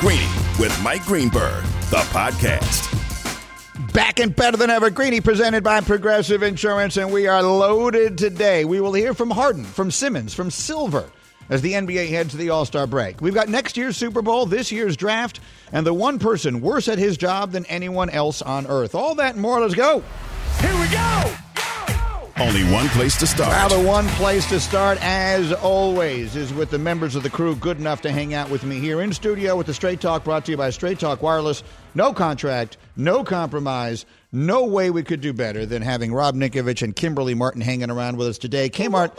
Greeny with Mike Greenberg, the podcast. Back and better than ever. Greeny presented by Progressive Insurance, and we are loaded today. We will hear from Harden, from Simmons, from Silver as the NBA heads to the All Star break. We've got next year's Super Bowl, this year's draft, and the one person worse at his job than anyone else on earth. All that and more. Let's go. Here we go. Only one place to start. Now, the one place to start, as always, is with the members of the crew good enough to hang out with me here in studio with the Straight Talk brought to you by Straight Talk Wireless. No contract, no compromise, no way we could do better than having Rob Ninkovich and Kimberley Martin hanging around with us today. Kmart,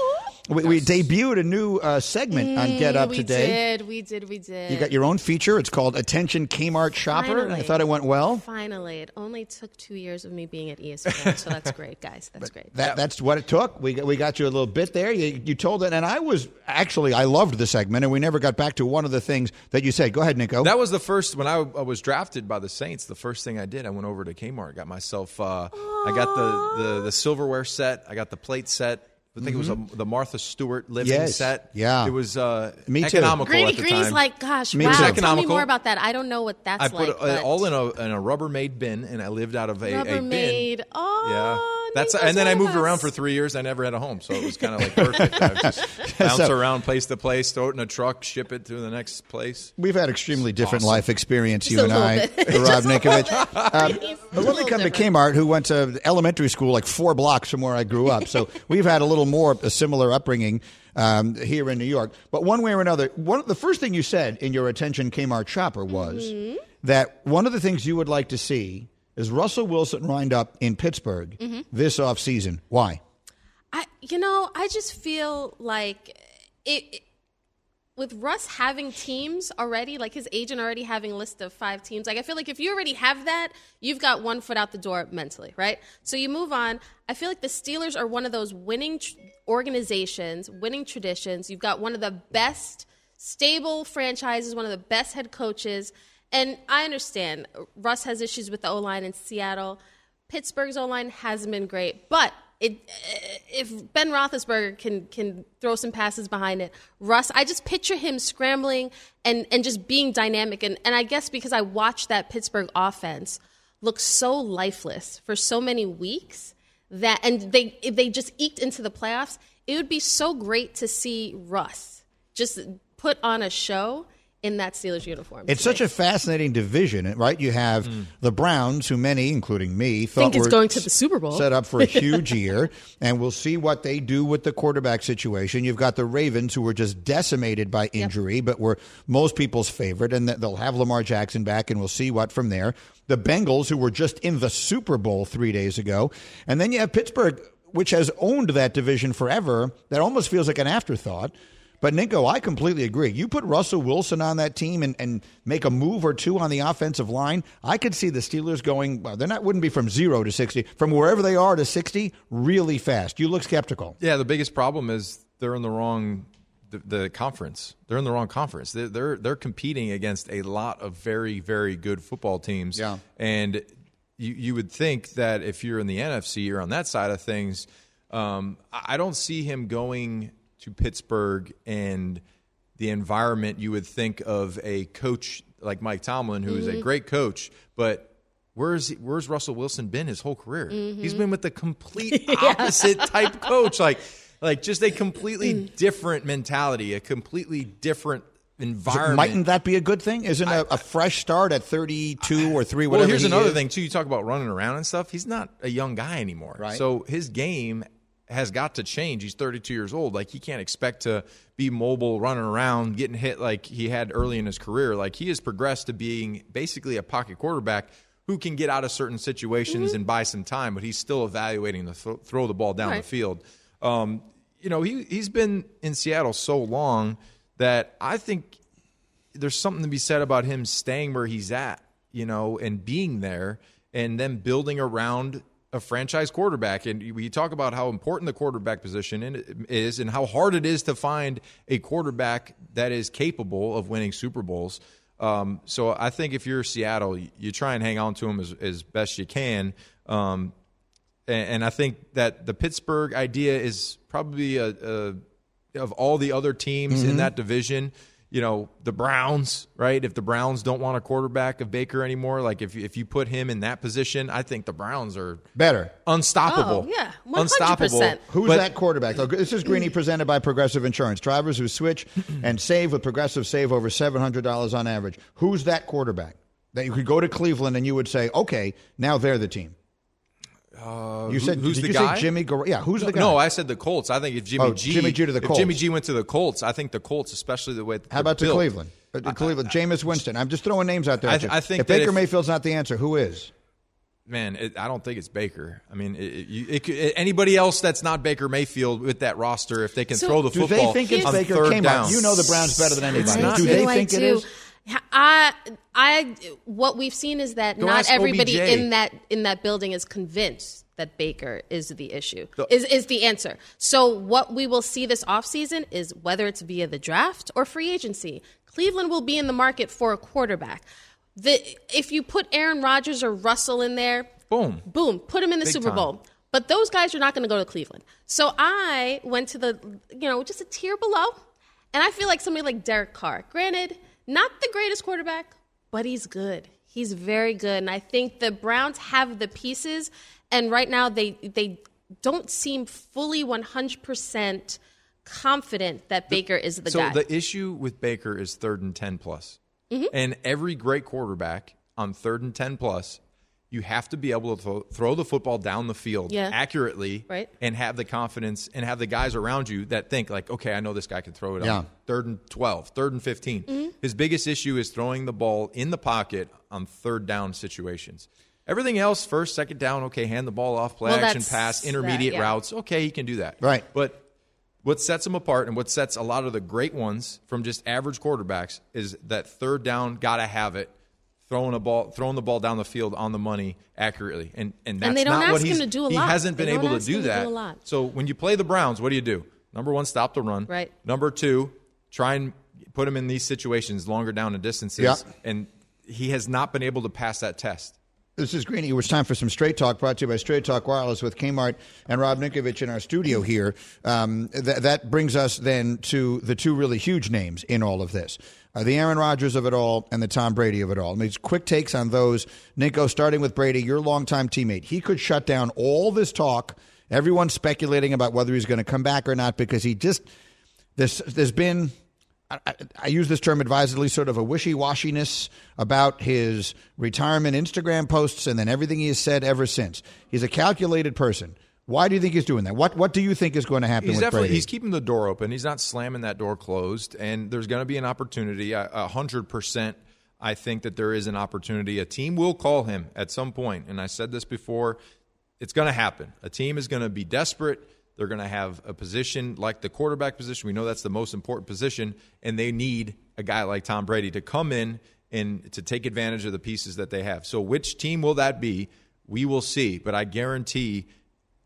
we, we debuted a new uh, segment on Get Up we today. We did, we did, we did. You got your own feature. It's called Attention Kmart Shopper, and I thought it went well. Finally, it only took two years of me being at ESPN, so that's great, guys. That's great. That, That's what it took. We got, we got you a little bit there. You, you told it, and I was actually I loved the segment, and we never got back to one of the things that you said. Go ahead, Nico. That was the first when I, I was drafted by the Saints. The first thing I did, I went over to Kmart, got myself. Uh, I got the, the the silverware set. I got the plate set. I think it was a, the Martha Stewart living Mm-hmm. Yes. set. Yeah. it was uh, Me too. economical Greeny, at the Greeny's time. like, gosh, Me wow. too. Tell me more about that. I don't know what that's I put like. it but all in a in a Rubbermaid bin, and I lived out of a, a bin. Rubbermaid. Oh, Yeah, that's Nico's and then I one of moved around for three years. I never had a home, so it was kind of like perfect. I just bounce So- around place to place, throw it in a truck, ship it to the next place. We've had extremely different awesome. life experience, you a and little I, bit. Rob Ninkovich. Um, but a let me little come to different. Kmart, who went to elementary school like four blocks from where I grew up. So we've had a little more a similar upbringing um, here in New York. But one way or another, one the first thing you said in your attention Kmart shopper was Mm-hmm. that one of the things you would like to see is Russell Wilson lined up in Pittsburgh Mm-hmm. this offseason. Why? I, you know, I just feel like it, it- with Russ having teams already, like his agent already having a list of five teams. Like I feel like if you already have that, you've got one foot out the door mentally, right? So you move on. I feel like the Steelers are one of those winning tr- organizations, winning traditions. You've got one of the best stable franchises, one of the best head coaches. And I understand Russ has issues with the O line in Seattle. Pittsburgh's O line hasn't been great, but it, if Ben Roethlisberger can can throw some passes behind it, Russ, I just picture him scrambling and and just being dynamic. And and I guess because I watched that Pittsburgh offense look so lifeless for so many weeks that, and they they just eked into the playoffs. It would be so great to see Russ just put on a show in that Steelers uniform. It's such a fascinating division, right? You have hmm. the Browns, who many, including me, thought Think it's were going to the Super Bowl. set up for a huge year, and we'll see what they do with the quarterback situation. You've got the Ravens, who were just decimated by injury, but were most people's favorite, and they'll have Lamar Jackson back, and we'll see what from there. The Bengals, who were just in the Super Bowl three days ago, and then you have Pittsburgh, which has owned that division forever. That almost feels like an afterthought. But Nico, I completely agree. You put Russell Wilson on that team and, and make a move or two on the offensive line. I could see the Steelers going. Well, they're not wouldn't be from zero to sixty, from wherever they are to sixty, really fast. You look skeptical. Yeah, the biggest problem is they're in the wrong the, the conference. They're in the wrong conference. They're, they're they're competing against a lot of very very good football teams. Yeah. and you you would think that if you're in the NFC, you're on that side of things. Um, I I don't see him going to Pittsburgh and the environment you would think of a coach like Mike Tomlin, who is a mm-hmm. great coach, but where's where's Russell Wilson been his whole career? Mm-hmm. He's been with the complete opposite type coach, like like just a completely mm. different mentality, a completely different environment. Mightn't that be a good thing? Isn't a, a fresh start at thirty-two or three? Well, Whatever. here's he another is? thing too. You talk about running around and stuff. He's not a young guy anymore, Right. So his game has got to change. He's 32 years old. Like he can't expect to be mobile, running around, getting hit like he had early in his career. Like he has progressed to being basically a pocket quarterback who can get out of certain situations and buy some time, but he's still evaluating to th- throw the ball down Right. the field. Um, you know, he he's been in Seattle so long that I think there's something to be said about him staying where he's at, you know, and being there and then building around a franchise quarterback. And we talk about how important the quarterback position is and how hard it is to find a quarterback that is capable of winning Super Bowls. Um, so I think if you're Seattle, you- try and hang on to him as, as best you can. Um, and, and I think that the Pittsburgh idea is probably a, a of all the other teams in that division. You know the Browns, right? If the Browns don't want a quarterback of Baker anymore, like if if you put him in that position, I think the Browns are Better. unstoppable. Oh, yeah, 100%. unstoppable. Who's But- that quarterback? though? This is Greeny presented by Progressive Insurance. Drivers who switch and save with Progressive save over $700 on average. Who's that quarterback? That you could go to Cleveland and you would say, okay, now they're the team. You said, who's did the you guy? say Jimmy Gar- Yeah, who's the guy? No, I said the Colts. I think if Jimmy Oh, G, Jimmy G to the if Colts. Jimmy G went to the Colts, I think the Colts, especially the way How about to Cleveland? Uh, to Cleveland, Jameis Winston. I'm just throwing names out there. I th- I think if Baker if- Mayfield's not the answer, who is? Man, it, I don't think it's Baker. I mean, it, it, you- it, anybody else that's not Baker Mayfield with that roster, if they can So- throw the Do football they think it's on Baker? third Came down, on. You know the Browns better than anybody. not- do they think it do. is? I, I, what we've seen is that Go not everybody OBJ. in that in that building is convinced that Baker is the issue, The- is is the answer. So what we will see this offseason is whether it's via the draft or free agency. Cleveland will be in the market for a quarterback. The if you put Aaron Rodgers or Russell in there, Boom. boom, put him in the Big Super time. Bowl. But those guys are not going to go to Cleveland. So I went to the, you know, just a tier below, and I feel like somebody like Derek Carr. Granted, not the greatest quarterback, but he's good. He's very good, and I think the Browns have the pieces. And right now, they they don't seem fully one hundred percent confident that Baker is the so guy. the issue with Baker is third and ten plus. Mm-hmm. and every great quarterback on third and ten plus, you have to be able to throw, throw the football down the field Yeah. accurately, Right. and have the confidence and have the guys around you that think like, okay, I know this guy can throw it Yeah. on third and twelve, third and 15 Mm-hmm. His biggest issue is throwing the ball in the pocket on third down situations. Everything else, first, second down, okay, hand the ball off, play Well, action that's- pass, that, intermediate yeah. routes, okay, he can do that. Right. But what sets them apart and what sets a lot of the great ones from just average quarterbacks is that third down gotta have it throwing a ball throwing the ball down the field on the money accurately and and that's they don't not ask what him he's to do a he lot. hasn't been able to do him to do that a lot. so when you play the Browns what do you do number 1 stop the run Right. number 2 try and put him in these situations longer down the distances Yeah. and he has not been able to pass that test This is Greeny. It was time for some Straight Talk brought to you by Straight Talk Wireless with Kmart and Rob Ninkovich in our studio here. Um, th- that brings us then to the two really huge names in all of this. Uh, the Aaron Rodgers of it all and the Tom Brady of it all. I mean, quick takes on those. Nico, starting with Brady, your longtime teammate. He could shut down all this talk, everyone speculating about whether he's going to come back or not because he just, there's, there's been I, I- use this term advisedly, sort of a wishy washiness about his retirement Instagram posts and then everything he has said ever since. He's a calculated person. Why do you think he's doing that? What What do you think is going to happen He's with definitely Brady? he's keeping the door open. He's not slamming that door closed, and there's going to be an opportunity. A hundred percent, I think that there is an opportunity. A team will call him at some point, and I said this before. It's going to happen. A team is going to be desperate. They're going to have a position like the quarterback position. We know that's the most important position, and they need a guy like Tom Brady to come in and to take advantage of the pieces that they have. So, which team will that be? We will see, but I guarantee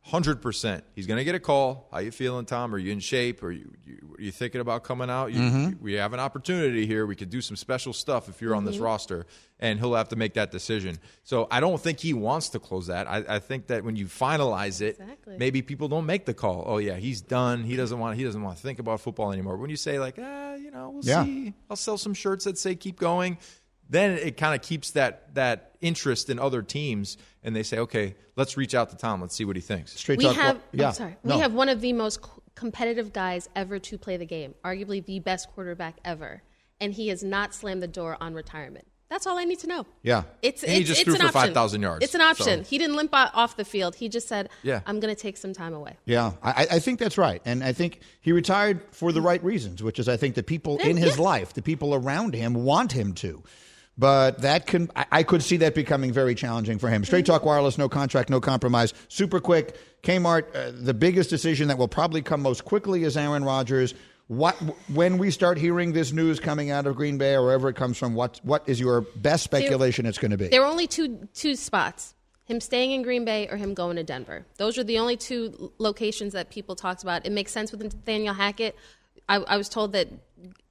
Hundred percent. He's going to get a call. How you feeling, Tom? Are you in shape? Are you, you are you thinking about coming out? You, Mm-hmm. We have an opportunity here. We could do some special stuff if you're on this roster, and he'll have to make that decision. So I don't think he wants to close that. I, I think that when you finalize it, Exactly. maybe people don't make the call. Oh yeah, he's done. He doesn't want. He doesn't want to think about football anymore. When you say like, ah, you know, we'll Yeah. see. I'll sell some shirts that say keep going. Then it kind of keeps that that interest in other teams, and they say, okay, let's reach out to Tom. Let's see what he thinks. Straight we talk. have yeah. I'm sorry. No. We have one of the most competitive guys ever to play the game, arguably the best quarterback ever, and he has not slammed the door on retirement. That's all I need to know. Yeah. It's And he it's, just it's threw an for option. 5,000 yards, It's an option. so- He didn't limp off the field. He just said, Yeah. "I'm going to take some time away." Yeah, I, I think that's right, and I think he retired for the right reasons, which is I think the people in his yeah. life, the people around him, want him to. But that can I, I could see that becoming very challenging for him. Straight Talk Wireless, no contract, no compromise, super quick. Kmart, uh, the biggest decision that will probably come most quickly is Aaron Rodgers. What when we start hearing this news coming out of Green Bay or wherever it comes from, what what is your best speculation it's going to be? There are only two two spots: him staying in Green Bay or him going to Denver. Those are the only two locations that people talked about. It makes sense with Nathaniel Hackett. I, I was told that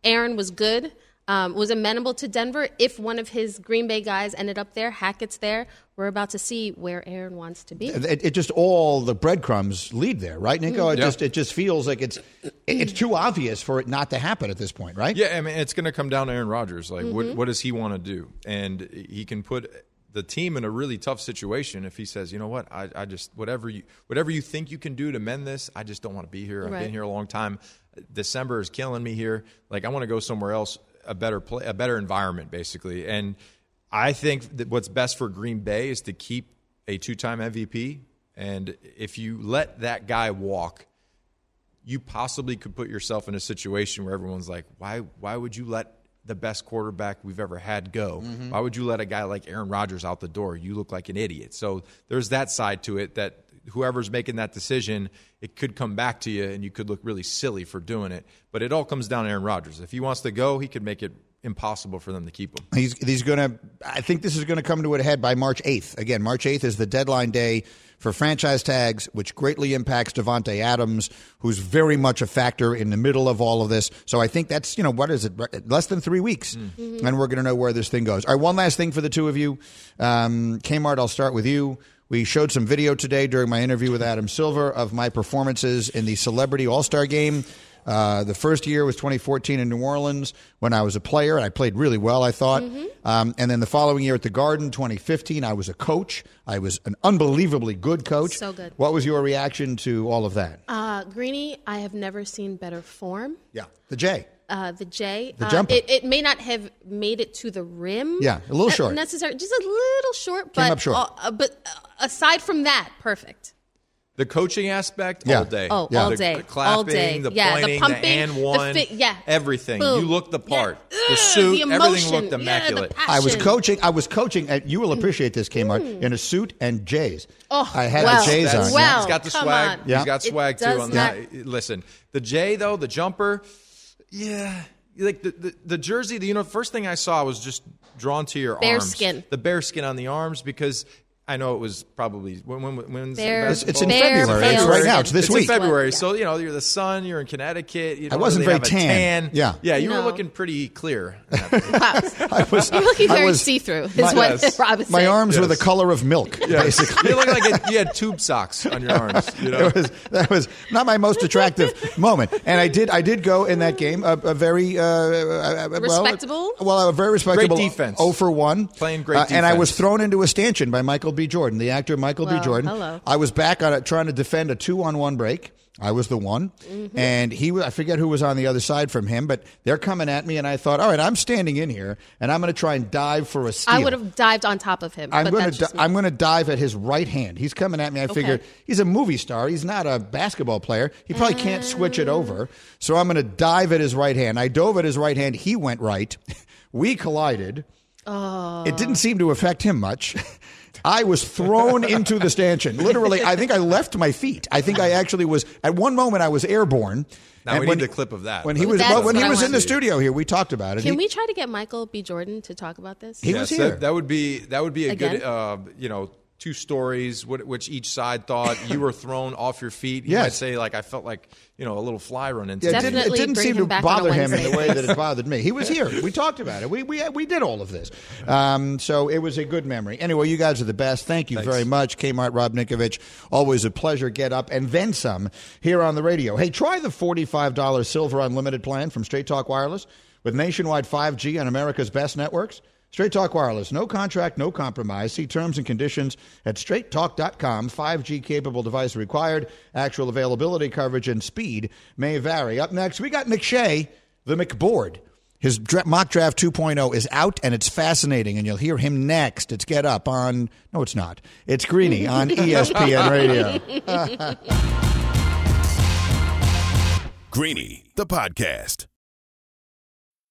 Aaron was good. Um, was amenable to Denver. If one of his Green Bay guys ended up there, Hackett's there, we're about to see where Aaron wants to be. It, it just all the breadcrumbs lead there, right, Nico? It Yeah. just it just feels like it's it's too obvious for it not to happen at this point, right? Yeah, I mean, it's going to come down to Aaron Rodgers. Like, what, what does he want to do? And he can put the team in a really tough situation if he says, you know what, I, I just whatever you whatever you think you can do to mend this, I just don't want to be here. I've Right. been here a long time. December is killing me here. Like, I want to go somewhere else, a better play, a better environment, basically. And I think that what's best for Green Bay is to keep a two-time MVP. And if you let that guy walk, you possibly could put yourself in a situation where everyone's like, why why would you let the best quarterback we've ever had go? Mm-hmm. Why would you let a guy like Aaron Rodgers out the door? You look like an idiot. So there's that side to it that whoever's making that decision, it could come back to you and you could look really silly for doing it. But it all comes down to Aaron Rodgers. If he wants to go, he could make it impossible for them to keep him. He's he's going to. I think this is going to come to a head by March eighth. Again, March eighth is the deadline day for franchise tags, which greatly impacts Davante Adams, who's very much a factor in the middle of all of this. So I think that's you know what is it? Less than three weeks, and we're going to know where this thing goes. All right, one last thing for the two of you, um, Kmart. I'll start with you. We showed some video today during my interview with Adam Silver of my performances in the Celebrity All Star Game. Uh, the first year was 2014 in New Orleans when I was a player. and I played really well, I thought. Um, and then the following year at the Garden, 2015, I was a coach. I was an unbelievably good coach. So good. What was your reaction to all of that? Uh, Greeny, I have never seen better form. yeah, the J. Uh, the J. The uh, jumper. It, it may not have made it to the rim. Yeah, a little short. Necessary, just a little short. Came but up short. uh, but uh, aside from that, perfect. The coaching aspect, Yeah. all day. Oh, Yeah. all The- day, the clapping, all day. the Yeah, the pointing, pumping, and the one, fi- yeah. everything. Boom. You look the part. Yeah. The suit, the everything emotion. looked Yeah, the immaculate. passion. I was coaching. I was coaching. And you will appreciate this, Kmart, in a suit and J's. Oh, I had well, the J's That's- on. well. he's got the swag. on. Yeah. He's got It swag too on not- that. Listen, the J though, the jumper, yeah. Like the, the, the jersey, the you know, first thing I saw was just drawn to your Bear arms. skin. The bear skin on the arms because I know it was probably when when when's Bear- It's, it's in Bear February. It's right now. It's this it's week. in February, Yeah. so you know you're the sun. You're in Connecticut. You I don't wasn't really very have a tan. Yeah. yeah. You were looking pretty clear. Wow. I was, You're looking very was- see-through. Is my- what Yes. Rob is My saying. arms were the color of milk, basically. you look like it, you had tube socks on your arms. You know, it was that was not my most attractive moment, and I did I did go in that game a, a very uh, uh, well- Respectable? Well, a very respectable great defense. Oh for one, Playing great Uh, and I was thrown into a stanchion by Michael B. Jordan, the actor Michael B. Jordan. hello. I was back on it trying to defend a two on one break. I was the one, Mm-hmm. and he, I forget who was on the other side from him, but they're coming at me, and I thought, all right, I'm standing in here, and I'm going to try and dive for a steal. I would have dived on top of him. I'm going to. I'm going to dive at his right hand. He's coming at me. I figured he's a movie star. He's not a basketball player. He probably can't switch it over. So I'm going to dive at his right hand. I dove at his right hand. He went right. We collided. Oh. It didn't seem to affect him much. I was thrown into the stanchion. Literally, I think I left my feet. I think I actually was. At one moment, I was airborne. Now And we when- need the clip of that. When he was well, when he I was in the studio here, we talked about it. Can He- we try to get Michael B. Jordan to talk about this? He was here. That, that would be that would be a good uh, you know two stories which each side thought you were thrown off your feet. You Yes. might say like I felt like you know a little fly run into Yeah, me. it didn't, it didn't seem him to back bother him in the way that it bothered me. He was here. We talked about it. We, we, we did all of this. Um, so it was a good memory. Anyway, you guys are the best. Thank you Thanks. very much. Kmart Rob Ninkovich. Always a pleasure. Get up and then some here on the radio. Hey, try the $45 Silver Unlimited plan from Straight Talk Wireless with nationwide 5G on America's best networks. Straight Talk Wireless, no contract, no compromise. See terms and conditions at straighttalk.com. 5G capable device required. Actual availability, coverage, and speed may vary. Up next, we got McShay, the McBoard. His dra- mock draft 2.0 is out and it's fascinating, and you'll hear him next. It's Get Up on, no, it's not. It's Greeny on ESPN Radio. Greeny, the podcast.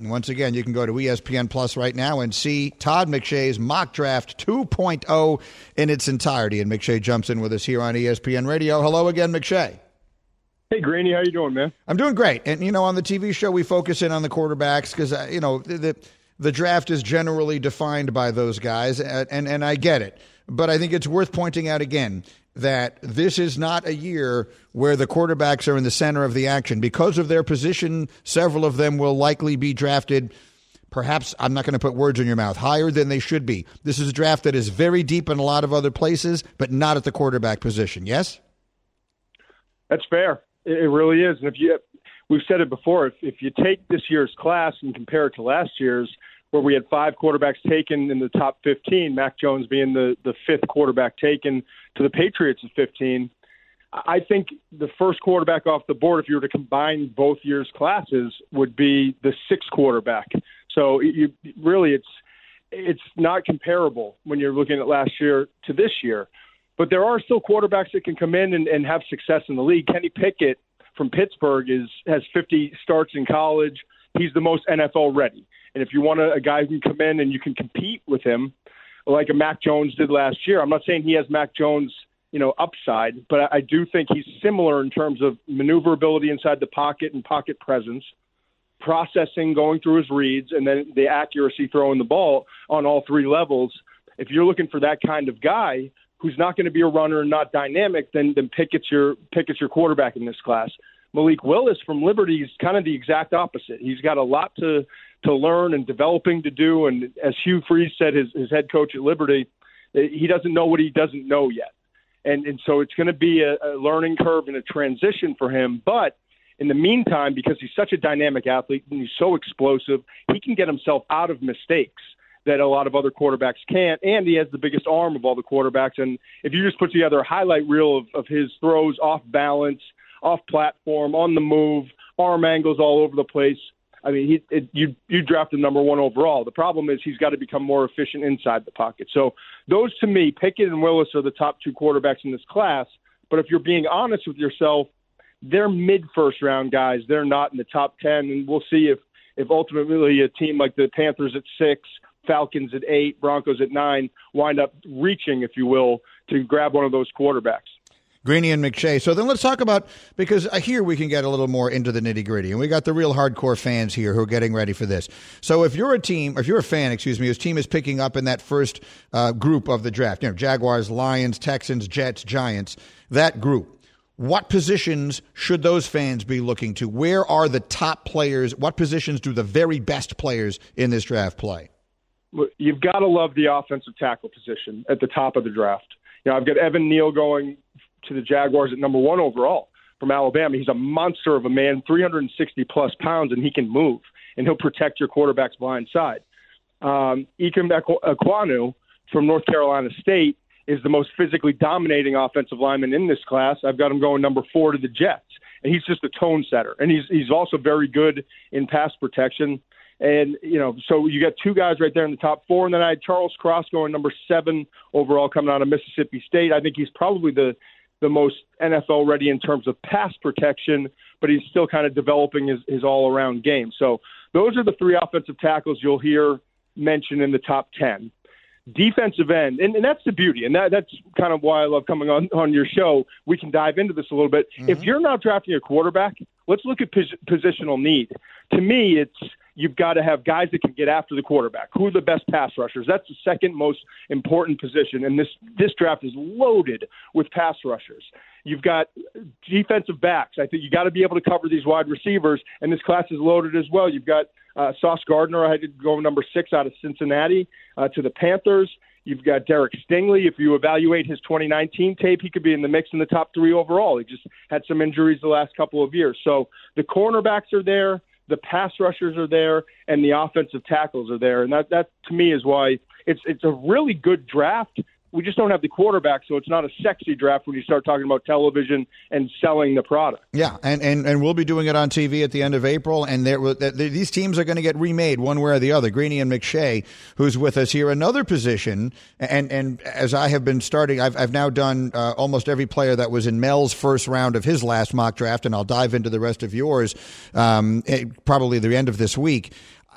Once again, you can go to ESPN Plus right now and see Todd McShay's mock draft 2.0 in its entirety. And McShay jumps in with us here on ESPN Radio. Hello again, McShay. Hey, Greeny, how you doing, man? I'm doing great. And, you know, on the TV show, we focus in on the quarterbacks because, uh, you know, the, the, the draft is generally defined by those guys, and, and, and I get it. But I think it's worth pointing out again that this is not a year where the quarterbacks are in the center of the action. Because of their position, several of them will likely be drafted. Perhaps, I'm not going to put words in your mouth, higher than they should be. This is a draft that is very deep in a lot of other places, but not at the quarterback position. Yes? That's fair. It, really is. And if you, we've said it before, if, if you take this year's class and compare it to last year's, where we had five quarterbacks taken in the top 15, Mac Jones being the, the fifth quarterback taken to the Patriots at 15. I think the first quarterback off the board, if you were to combine both years' classes, would be the sixth quarterback. So you really, it's it's not comparable when you're looking at last year to this year. But there are still quarterbacks that can come in and, and have success in the league. Kenny Pickett from Pittsburgh is has 50 starts in college. He's the most NFL ready. And if you want a, a guy who can come in and you can compete with him, like a Mac Jones did last year, I'm not saying he has Mac Jones, you know, upside, but I, I do think he's similar in terms of maneuverability inside the pocket and pocket presence, processing, going through his reads, and then the accuracy throwing the ball on all three levels. If you're looking for that kind of guy who's not going to be a runner and not dynamic, then then Pickett's your Pickett's your quarterback in this class. Malik Willis from Liberty is kind of the exact opposite. He's got a lot to to learn and developing to do. And as Hugh Freeze said, his, his head coach at Liberty, eh, he doesn't know what he doesn't know yet. And, and so it's going to be a, a learning curve and a transition for him. But in the meantime, because he's such a dynamic athlete and he's so explosive, he can get himself out of mistakes that a lot of other quarterbacks can't. And he has the biggest arm of all the quarterbacks. And if you just put together a highlight reel of, of his throws off balance, off platform, on the move, arm angles all over the place, I mean, he it, you you drafted number one overall. The problem is he's got to become more efficient inside the pocket. So those to me, Pickett and Willis are the top two quarterbacks in this class. But if you're being honest with yourself, they're mid first round guys. They're not in the top ten, and we'll see if if ultimately a team like the Panthers at six, Falcons at eight, Broncos at nine wind up reaching, if you will, to grab one of those quarterbacks. Greeny and McShay. So then let's talk about because here we can get a little more into the nitty gritty, and we got the real hardcore fans here who are getting ready for this. So if you're a team, if you're a fan, excuse me, whose team is picking up in that first uh, group of the draft, you know, Jaguars, Lions, Texans, Jets, Giants, that group. What positions should those fans be looking to? Where are the top players? What positions do the very best players in this draft play? You've got to love the offensive tackle position at the top of the draft. You know, I've got Evan Neal going to the Jaguars at number one overall from Alabama. He's a monster of a man, 360 plus pounds, and he can move, and he'll protect your quarterback's blind side. Um, Ikem Ekwonu from North Carolina State is the most physically dominating offensive lineman in this class. I've got him going number four to the Jets, and he's just a tone setter, and he's he's also very good in pass protection. And you know, so you got two guys right there in the top four, and then I had Charles Cross going number seven overall, coming out of Mississippi State. I think he's probably the the most NFL ready in terms of pass protection, but he's still kind of developing his, his all around game. So those are the three offensive tackles you'll hear mentioned in the top 10. Defensive end, and, and that's the beauty, and that, that's kind of why I love coming on, on your show. We can dive into this a little bit. Mm-hmm. If you're not drafting a quarterback, let's look at pos- positional need. To me, it's you've got to have guys that can get after the quarterback. Who are the best pass rushers? That's the second most important position, and this this draft is loaded with pass rushers. You've got defensive backs. I think you got to be able to cover these wide receivers, and this class is loaded as well. You've got uh, Sauce Gardner. I had to go number six out of Cincinnati uh, to the Panthers. You've got Derek Stingley. If you evaluate his 2019 tape, he could be in the mix in the top three overall. He just had some injuries the last couple of years. So the cornerbacks are there the pass rushers are there, and the offensive tackles are there, and that that to me is why it's it's a really good draft we just don't have the quarterback, so it's not a sexy draft when you start talking about television and selling the product. Yeah, and, and, and we'll be doing it on TV at the end of April, and there, these teams are going to get remade one way or the other. Greeny and McShay, who's with us here, another position, and and as I have been starting, I've, I've now done uh, almost every player that was in Mel's first round of his last mock draft, and I'll dive into the rest of yours um, eh, probably the end of this week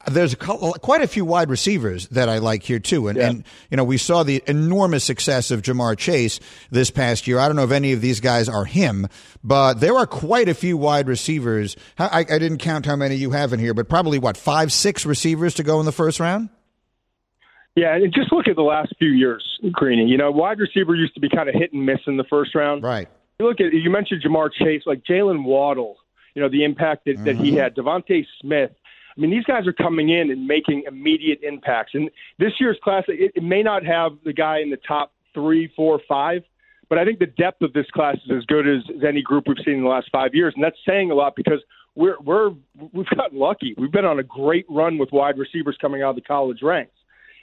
there's a, quite a few wide receivers that I like here too, and, yeah. and you know we saw the enormous success of Ja'Marr Chase this past year. I don't know if any of these guys are him, but there are quite a few wide receivers. I, I didn't count how many you have in here, but probably what five, six receivers to go in the first round. Yeah, and just look at the last few years, Greeny. You know, wide receiver used to be kind of hit and miss in the first round. Right. You look at you mentioned Ja'Marr Chase, like Jaylen Waddle. You know the impact that, mm-hmm. that he mm-hmm. had. DeVonta Smith. I mean, these guys are coming in and making immediate impacts. And this year's class, it, it may not have the guy in the top three, four, five, but I think the depth of this class is as good as, as any group we've seen in the last five years, and that's saying a lot because we're we're we've gotten lucky. We've been on a great run with wide receivers coming out of the college ranks,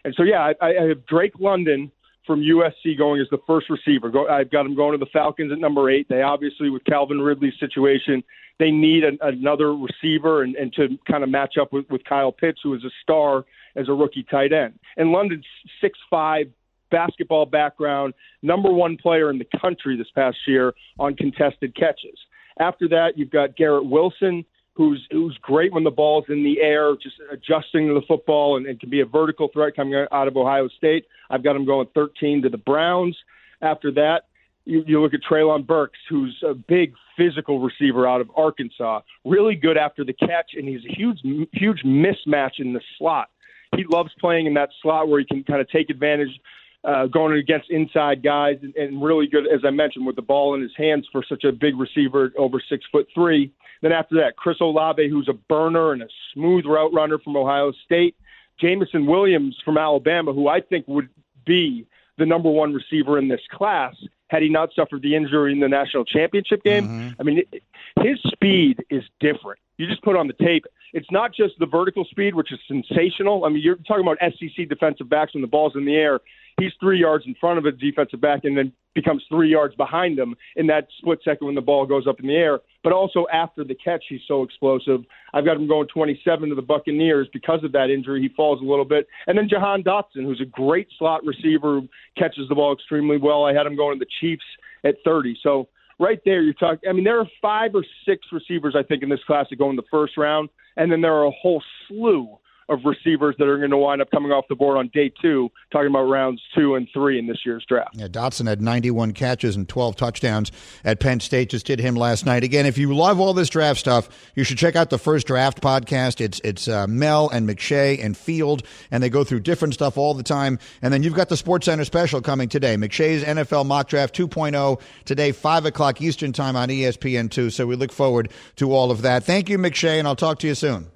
and so yeah, I, I have Drake London from USC going as the first receiver. Go, I've got him going to the Falcons at number eight. They obviously, with Calvin Ridley's situation, they need an, another receiver and, and to kind of match up with, with Kyle Pitts, who is a star as a rookie tight end. And London's six five basketball background, number one player in the country this past year on contested catches. After that, you've got Garrett Wilson, who's who's great when the ball's in the air, just adjusting to the football and, and can be a vertical threat coming out of Ohio State. I've got him going 13 to the Browns. After that, you, you look at Treylon Burks, who's a big physical receiver out of Arkansas, really good after the catch, and he's a huge, huge mismatch in the slot. He loves playing in that slot where he can kind of take advantage, uh, going against inside guys, and, and really good, as I mentioned, with the ball in his hands for such a big receiver over six foot three. Then after that, Chris Olave, who's a burner and a smooth route runner from Ohio State. Jameson Williams from Alabama, who I think would be the number one receiver in this class had he not suffered the injury in the national championship game. Mm-hmm. I mean, it, his speed is different. You just put on the tape. It's not just the vertical speed, which is sensational. I mean, you're talking about SEC defensive backs when the ball's in the air he's three yards in front of a defensive back and then becomes three yards behind them in that split second when the ball goes up in the air. But also after the catch, he's so explosive. I've got him going 27 to the Buccaneers because of that injury. He falls a little bit. And then Jahan Dotson, who's a great slot receiver, catches the ball extremely well. I had him going to the Chiefs at 30. So right there, you're talking. I mean, there are five or six receivers I think in this class that go in the first round, and then there are a whole slew of receivers that are going to wind up coming off the board on day two, talking about rounds two and three in this year's draft. Yeah, Dotson had 91 catches and 12 touchdowns at Penn State. Just did him last night. Again, if you love all this draft stuff, you should check out the first draft podcast. It's it's uh, Mel and McShay and Field, and they go through different stuff all the time. And then you've got the Sports Center special coming today. McShay's NFL Mock Draft 2.0 today, 5 o'clock Eastern Time on ESPN2. So we look forward to all of that. Thank you, McShay, and I'll talk to you soon.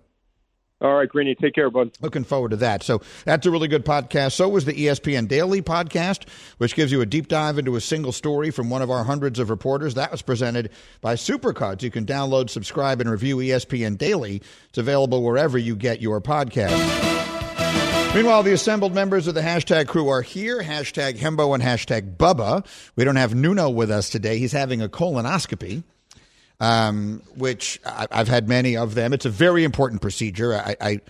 All right, Greeny, take care, bud. Looking forward to that. So that's a really good podcast. So was the ESPN Daily podcast, which gives you a deep dive into a single story from one of our hundreds of reporters. That was presented by Supercards. You can download, subscribe, and review ESPN Daily. It's available wherever you get your podcast. Meanwhile, the assembled members of the hashtag crew are here. Hashtag Hembo and hashtag Bubba. We don't have Nuno with us today. He's having a colonoscopy um, which I, have had many of them. It's a very important procedure. I, I,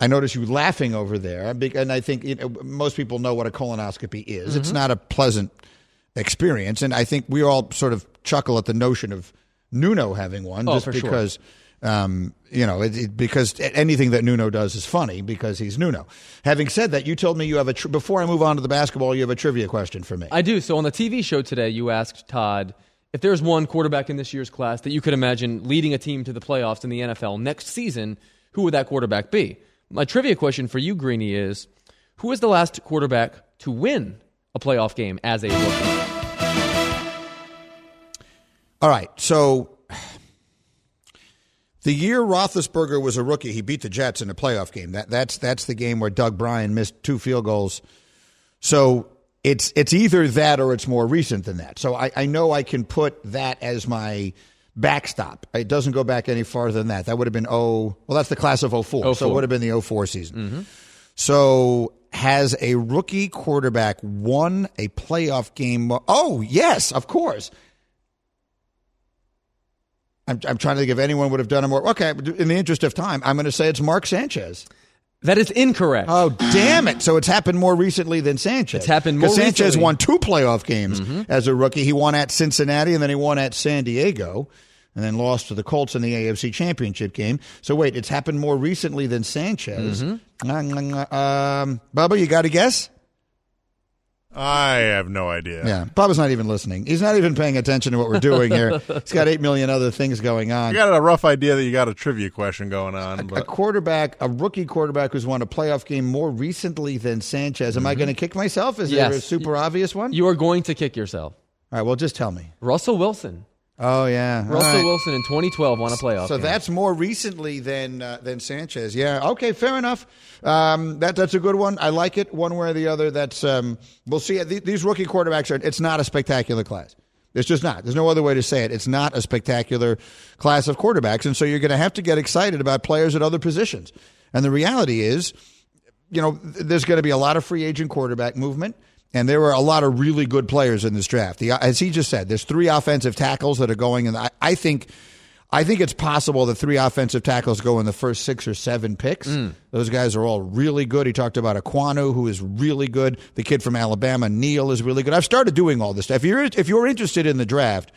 I notice you laughing over there, and I think you know, most people know what a colonoscopy is. Mm-hmm. It's not a pleasant experience, and I think we all sort of chuckle at the notion of Nuno having one, oh, just because. Sure. Um, you know, it, it, because anything that Nuno does is funny because he's Nuno. Having said that, you told me you have a tri- before I move on to the basketball, you have a trivia question for me. I do. So on the TV show today, you asked Todd if there's one quarterback in this year's class that you could imagine leading a team to the playoffs in the NFL next season, who would that quarterback be? My trivia question for you, Greeny, is who is the last quarterback to win a playoff game as a rookie? All right, so the year Roethlisberger was a rookie, he beat the Jets in a playoff game. That, that's that's the game where Doug Brien missed two field goals. So it's it's either that or it's more recent than that. So I, I know I can put that as my backstop. It doesn't go back any farther than that. That would have been oh well, that's the class of 04. So it oh would have been the 04 season. Mm-hmm. So has a rookie quarterback won a playoff game? Oh yes, of course. I'm, I'm trying to think if anyone would have done a more. Okay, in the interest of time, I'm going to say it's Mark Sanchez. That is incorrect. Oh, damn it. So it's happened more recently than Sanchez. It's happened more Sanchez recently. won two playoff games as a rookie. He won at Cincinnati and then he won at San Diego and then lost to the Colts in the AFC Championship game. So wait, it's happened more recently than Sanchez. Um, Bubba, you got a guess? I have no idea. Yeah. Bubba's not even listening. He's not even paying attention to what we're doing here. He's got 8 million other things going on. I got a rough idea that you got a trivia question going on, a but quarterback, a rookie quarterback who's won a playoff game more recently than Sanchez. Am I mm-hmm. going to kick myself? Is there a super obvious one? You are going to kick yourself. All right, well, just tell me. Russell Wilson. Oh yeah, Russell right. Wilson in 2012 won a playoff. So game. that's more recently than uh, than Sanchez. Yeah. Okay. Fair enough. Um, that that's a good one. I like it one way or the other. That's um, we'll see. These rookie quarterbacks are. It's not a spectacular class. It's just not. There's no other way to say it. It's not a spectacular class of quarterbacks, and so you're going to have to get excited about players at other positions. And the reality is, you know, there's going to be a lot of free agent quarterback movement, and there were a lot of really good players in this draft. The, as he just said, there's three offensive tackles that are going, and I, I think. I think it's possible that three offensive tackles go in the first six or seven picks. Mm. Those guys are all really good. He talked about Ekwonu, who is really good. The kid from Alabama, Neal, is really good. I've started doing all this stuff. If you're if you're interested in the draft,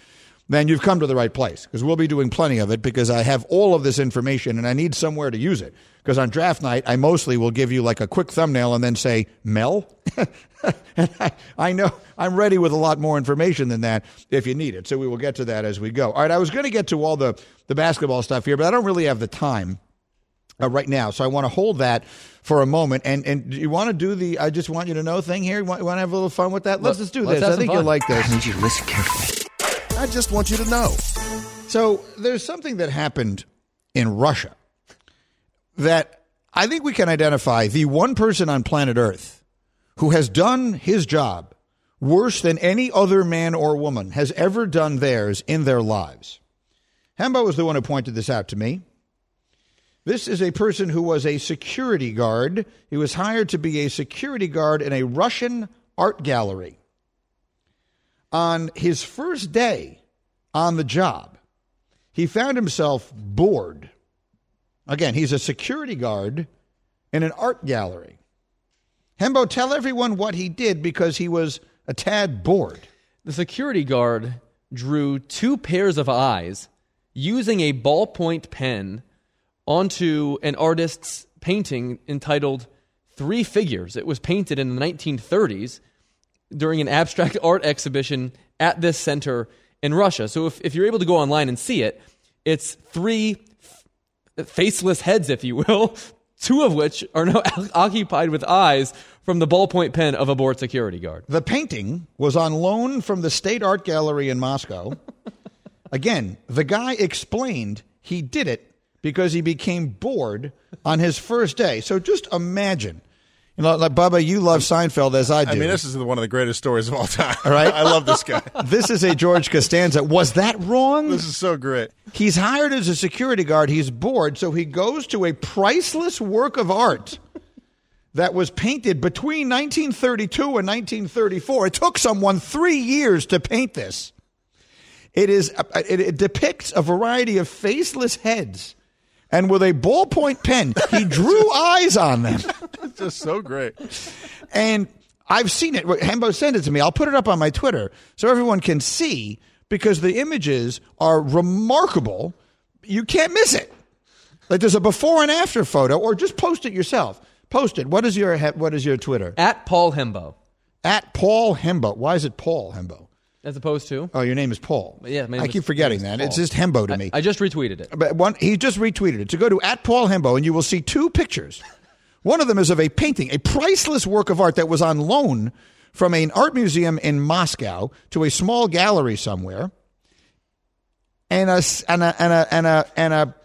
then you've come to the right place because we'll be doing plenty of it because I have all of this information and I need somewhere to use it. Because on draft night, I mostly will give you like a quick thumbnail and then say, Mel? and I, I know I'm ready with a lot more information than that if you need it. So we will get to that as we go. All right, I was going to get to all the, the basketball stuff here, but I don't really have the time uh, right now. So I want to hold that for a moment. And and do you want to do the I just want you to know thing here? You want, you want to have a little fun with that? Let's just do let's this. I some think you'll like this. I need you to listen carefully. I just want you to know. So there's something that happened in Russia that I think we can identify the one person on planet Earth who has done his job worse than any other man or woman has ever done theirs in their lives. Hembo was the one who pointed this out to me. This is a person who was a security guard. He was hired to be a security guard in a Russian art gallery. On his first day on the job, he found himself bored. Again, he's a security guard in an art gallery. Hembo, tell everyone what he did because he was a tad bored. The security guard drew two pairs of eyes using a ballpoint pen onto an artist's painting entitled Three Figures. It was painted in the 1930s during an abstract art exhibition at this center in Russia. So if, if you're able to go online and see it, it's three f- faceless heads, if you will, two of which are now occupied with eyes from the ballpoint pen of a bored security guard. The painting was on loan from the State Art Gallery in Moscow. Again, the guy explained he did it because he became bored on his first day. So just imagine. You know, like Bubba, you love Seinfeld as I do. I mean, this is one of the greatest stories of all time. All right. I love this guy. This is a George Costanza. Was that wrong? This is so great. He's hired as a security guard. He's bored, so he goes to a priceless work of art that was painted between 1932 and 1934. It took someone three years to paint this. It is uh, it, it depicts a variety of faceless heads, and with a ballpoint pen, he drew eyes on them. It's just so great. And I've seen it. Hembo sent it to me. I'll put it up on my Twitter so everyone can see because the images are remarkable. You can't miss it. Like there's a before and after photo, or just post it yourself. Post it. What is your what is your Twitter? At Paul Hembo, At Paul Hembo. Why is it Paul Hembo? As opposed to. Oh, your name is Paul. Yeah, my name I keep forgetting that. is It's Paul. just Hembo to I- me. I just retweeted it. But one, he just retweeted it. So go to at Paul Hembo and you will see two pictures. One of them is of a painting, a priceless work of art that was on loan from an art museum in Moscow to a small gallery somewhere. And a, and a, and a, and a, and a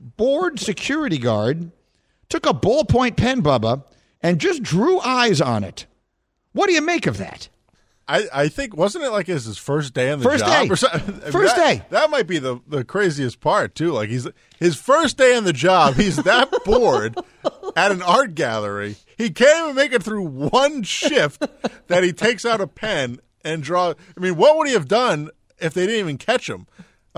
bored security guard took a ballpoint pen, Bubba, and just drew eyes on it. What do you make of that? I, I think wasn't it like his, his first day on the First job day. or something? I mean, First that- day. That might be the, the craziest part too. Like he's his first day on the job. He's that bored at an art gallery. He can't even make it through one shift that he takes out a pen and draw. I mean, what would he have done if they didn't even catch him?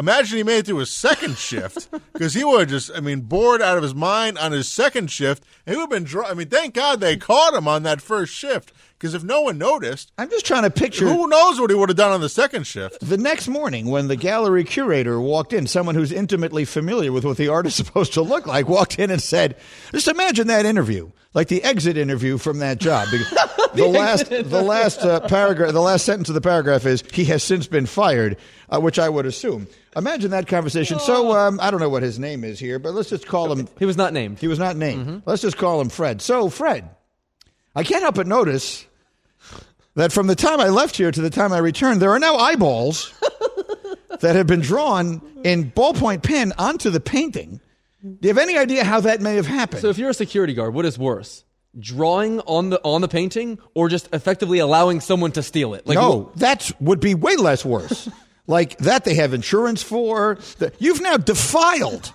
Imagine he made it through his second shift because he would have just, I mean, bored out of his mind on his second shift. And he would have been, draw- I mean, thank God they caught him on that first shift because if no one noticed, I'm just trying to picture who knows what he would have done on the second shift? the next morning when the gallery curator walked in, someone who's intimately familiar with what the art is supposed to look like, walked in and said, "Just imagine that interview, like the exit interview from that job." The, last, the last uh, paragraph, the last sentence of the paragraph is, "He has since been fired," uh, which I would assume. Imagine that conversation. So um, I don't know what his name is here, but let's just call him. He was not named. He was not named. Let's just call him Fred. So, Fred, I can't help but notice that from the time I left here to the time I returned, there are now eyeballs that have been drawn in ballpoint pen onto the painting. Do you have any idea how that may have happened? So if you're a security guard, what is worse? Drawing on the on the painting or just effectively allowing someone to steal it? Like no, that would be way less worse. like that, they have insurance for. You've now defiled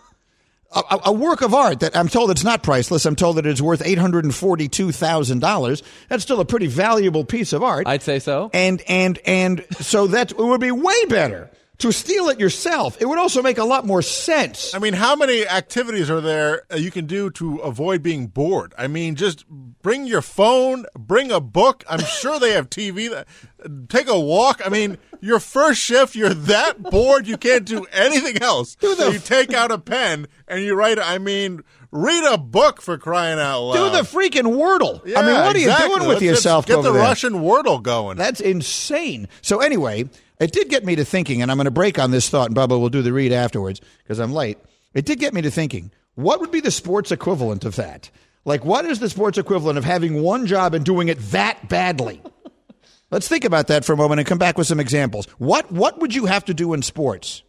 a, a- a work of art that I'm told it's not priceless. I'm told that it's worth eight hundred and forty-two thousand dollars. That's still a pretty valuable piece of art. I'd say so. And and and so that it would be way better to steal it yourself. It would also make a lot more sense. I mean, how many activities are there uh, you can do to avoid being bored? I mean, just bring your phone, bring a book. I'm sure they have TV. Take a walk. I mean, your first shift, you're that bored you can't do anything else. so you take out a pen and you write. I mean, read a book for crying out loud. Do the freaking Wordle. Yeah, I mean, what are you doing with Let's yourself Get the there? Russian Wordle going. That's insane. So anyway, it did get me to thinking, and I'm going to break on this thought, and Bubba will do the read afterwards because I'm late. It did get me to thinking, what would be the sports equivalent of that? Like, what is the sports equivalent of having one job and doing it that badly? Let's think about that for a moment and come back with some examples. What what would you have to do in sports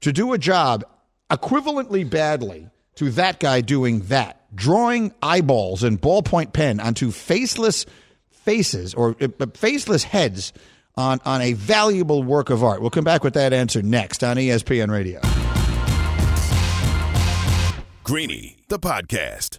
to do a job equivalently badly to that guy doing that? Drawing eyeballs and ballpoint pen onto faceless faces or uh, faceless heads on, on a valuable work of art. We'll come back with that answer next on ESPN Radio. Greeny, the podcast.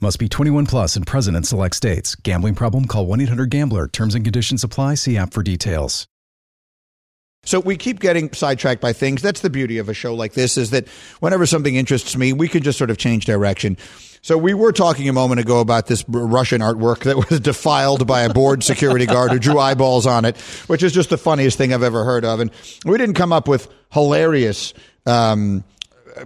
Must be 21 plus and present in select states. Gambling problem? Call 1 800 Gambler. Terms and conditions apply. See app for details. So we keep getting sidetracked by things. That's the beauty of a show like this is that whenever something interests me, we can just sort of change direction. So we were talking a moment ago about this Russian artwork that was defiled by a bored security guard who drew eyeballs on it, which is just the funniest thing I've ever heard of. And we didn't come up with hilarious um,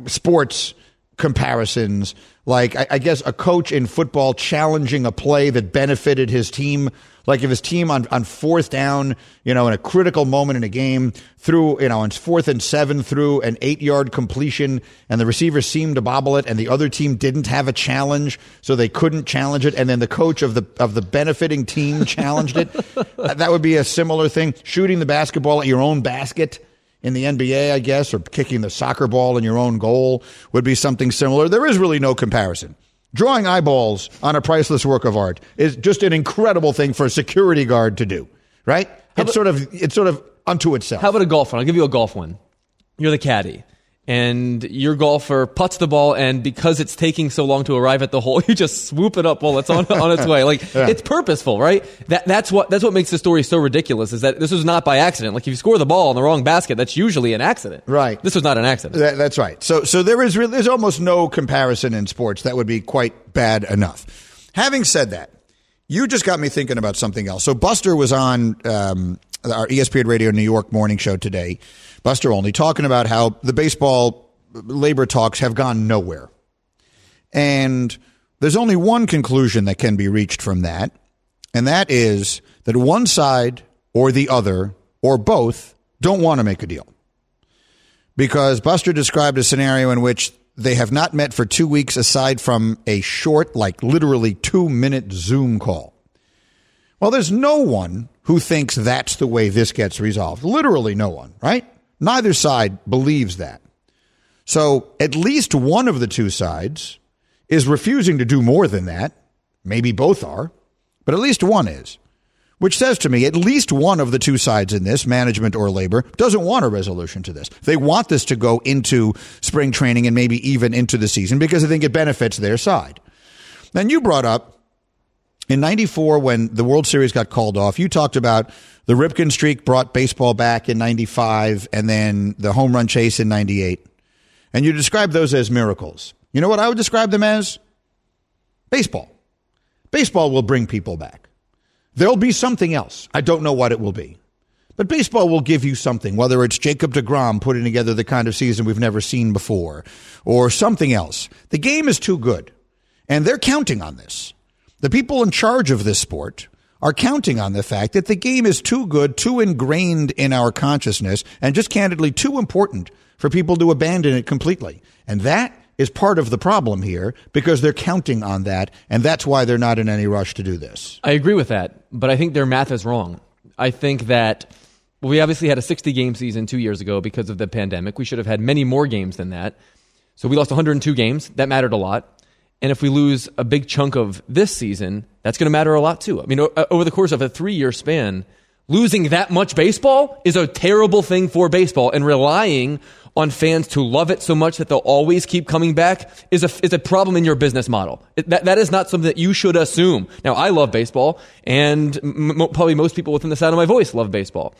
sports comparisons like I, I guess a coach in football challenging a play that benefited his team. Like if his team on, on fourth down you know in a critical moment in a game through you know on fourth and seven threw an eight yard completion and the receiver seemed to bobble it and the other team didn't have a challenge so they couldn't challenge it and then the coach of the of the benefiting team challenged it that would be a similar thing. Shooting the basketball at your own basket in the NBA, I guess, or kicking the soccer ball in your own goal would be something similar. There is really no comparison. Drawing eyeballs on a priceless work of art is just an incredible thing for a security guard to do, right? It's sort of it's sort of unto itself. How about a golf one? I'll give you a golf one. You're the caddy, and your golfer puts the ball, and because it's taking so long to arrive at the hole, you just swoop it up while it's on on its way. Like Yeah. it's purposeful, right? That that's what that's what makes the story so ridiculous. Is that this was not by accident. Like if you score the ball in the wrong basket, that's usually an accident. Right. This was not an accident. That, that's right. So, so there is really, there's almost no comparison in sports. That would be quite bad enough. Having said that, you just got me thinking about something else. So Buster was on um, our ESPN Radio New York morning show today. Buster Olney talking about how the baseball labor talks have gone nowhere, and there's only one conclusion that can be reached from that, and that is that one side or the other or both don't want to make a deal because Buster described a scenario in which they have not met for two weeks aside from a short, like literally two minute Zoom call. Well, there's no one who thinks that's the way this gets resolved. Literally no one, right? Neither side believes that. So at least one of the two sides is refusing to do more than that. Maybe both are, but at least one is. Which says to me, at least one of the two sides in this, management or labor, doesn't want a resolution to this. They want this to go into spring training and maybe even into the season because they think it benefits their side. Then you brought up in 94 when the World Series got called off, you talked about the Ripken streak brought baseball back in 95 and then the home run chase in 98. And you described those as miracles. You know what I would describe them as? Baseball. Baseball will bring people back. There'll be something else. I don't know what it will be. But baseball will give you something, whether it's Jacob DeGrom putting together the kind of season we've never seen before or something else. The game is too good. And they're counting on this. The people in charge of this sport are counting on the fact that the game is too good, too ingrained in our consciousness, and just candidly too important for people to abandon it completely. And that is part of the problem here because they're counting on that, and that's why they're not in any rush to do this. I agree with that, but I think their math is wrong. I think that we obviously had a 60 game season two years ago because of the pandemic. We should have had many more games than that. So we lost 102 games. That mattered a lot. And if we lose a big chunk of this season, that's going to matter a lot too. I mean, uh, over the course of a three year span, losing that much baseball is a terrible thing for baseball and relying on fans to love it so much that they'll always keep coming back is a, is a problem in your business model. It, that, that is not something that you should assume. Now, I love baseball, and m- probably most people within the sound of my voice love baseball.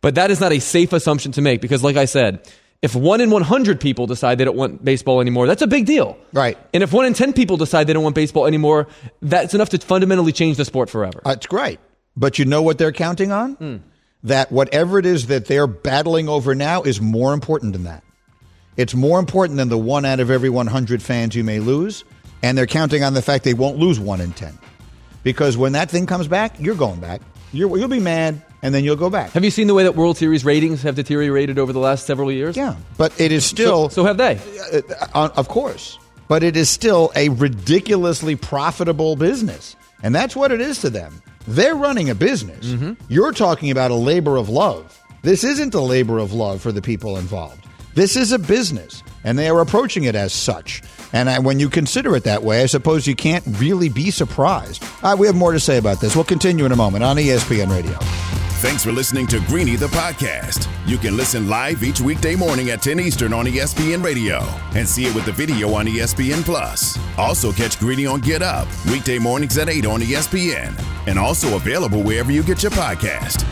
But that is not a safe assumption to make because, like I said, if one in 100 people decide they don't want baseball anymore, that's a big deal. Right. And if one in 10 people decide they don't want baseball anymore, that's enough to fundamentally change the sport forever. That's great. But you know what they're counting on? Mm. That whatever it is that they're battling over now is more important than that. It's more important than the one out of every 100 fans you may lose. And they're counting on the fact they won't lose one in 10. Because when that thing comes back, you're going back. you will be mad and then you'll go back. Have you seen the way that World Series ratings have deteriorated over the last several years? Yeah, but it is still. So, so have they. Uh, uh, of course. But it is still a ridiculously profitable business. And that's what it is to them. They're running a business. Mm-hmm. You're talking about a labor of love. This isn't a labor of love for the people involved. This is a business, and they are approaching it as such. And I, when you consider it that way, I suppose you can't really be surprised. Uh, we have more to say about this. We'll continue in a moment on ESPN Radio. Thanks for listening to Greeny the podcast. You can listen live each weekday morning at 10 Eastern on ESPN Radio and see it with the video on ESPN Plus. Also catch Greeny on Get Up weekday mornings at 8 on ESPN and also available wherever you get your podcast.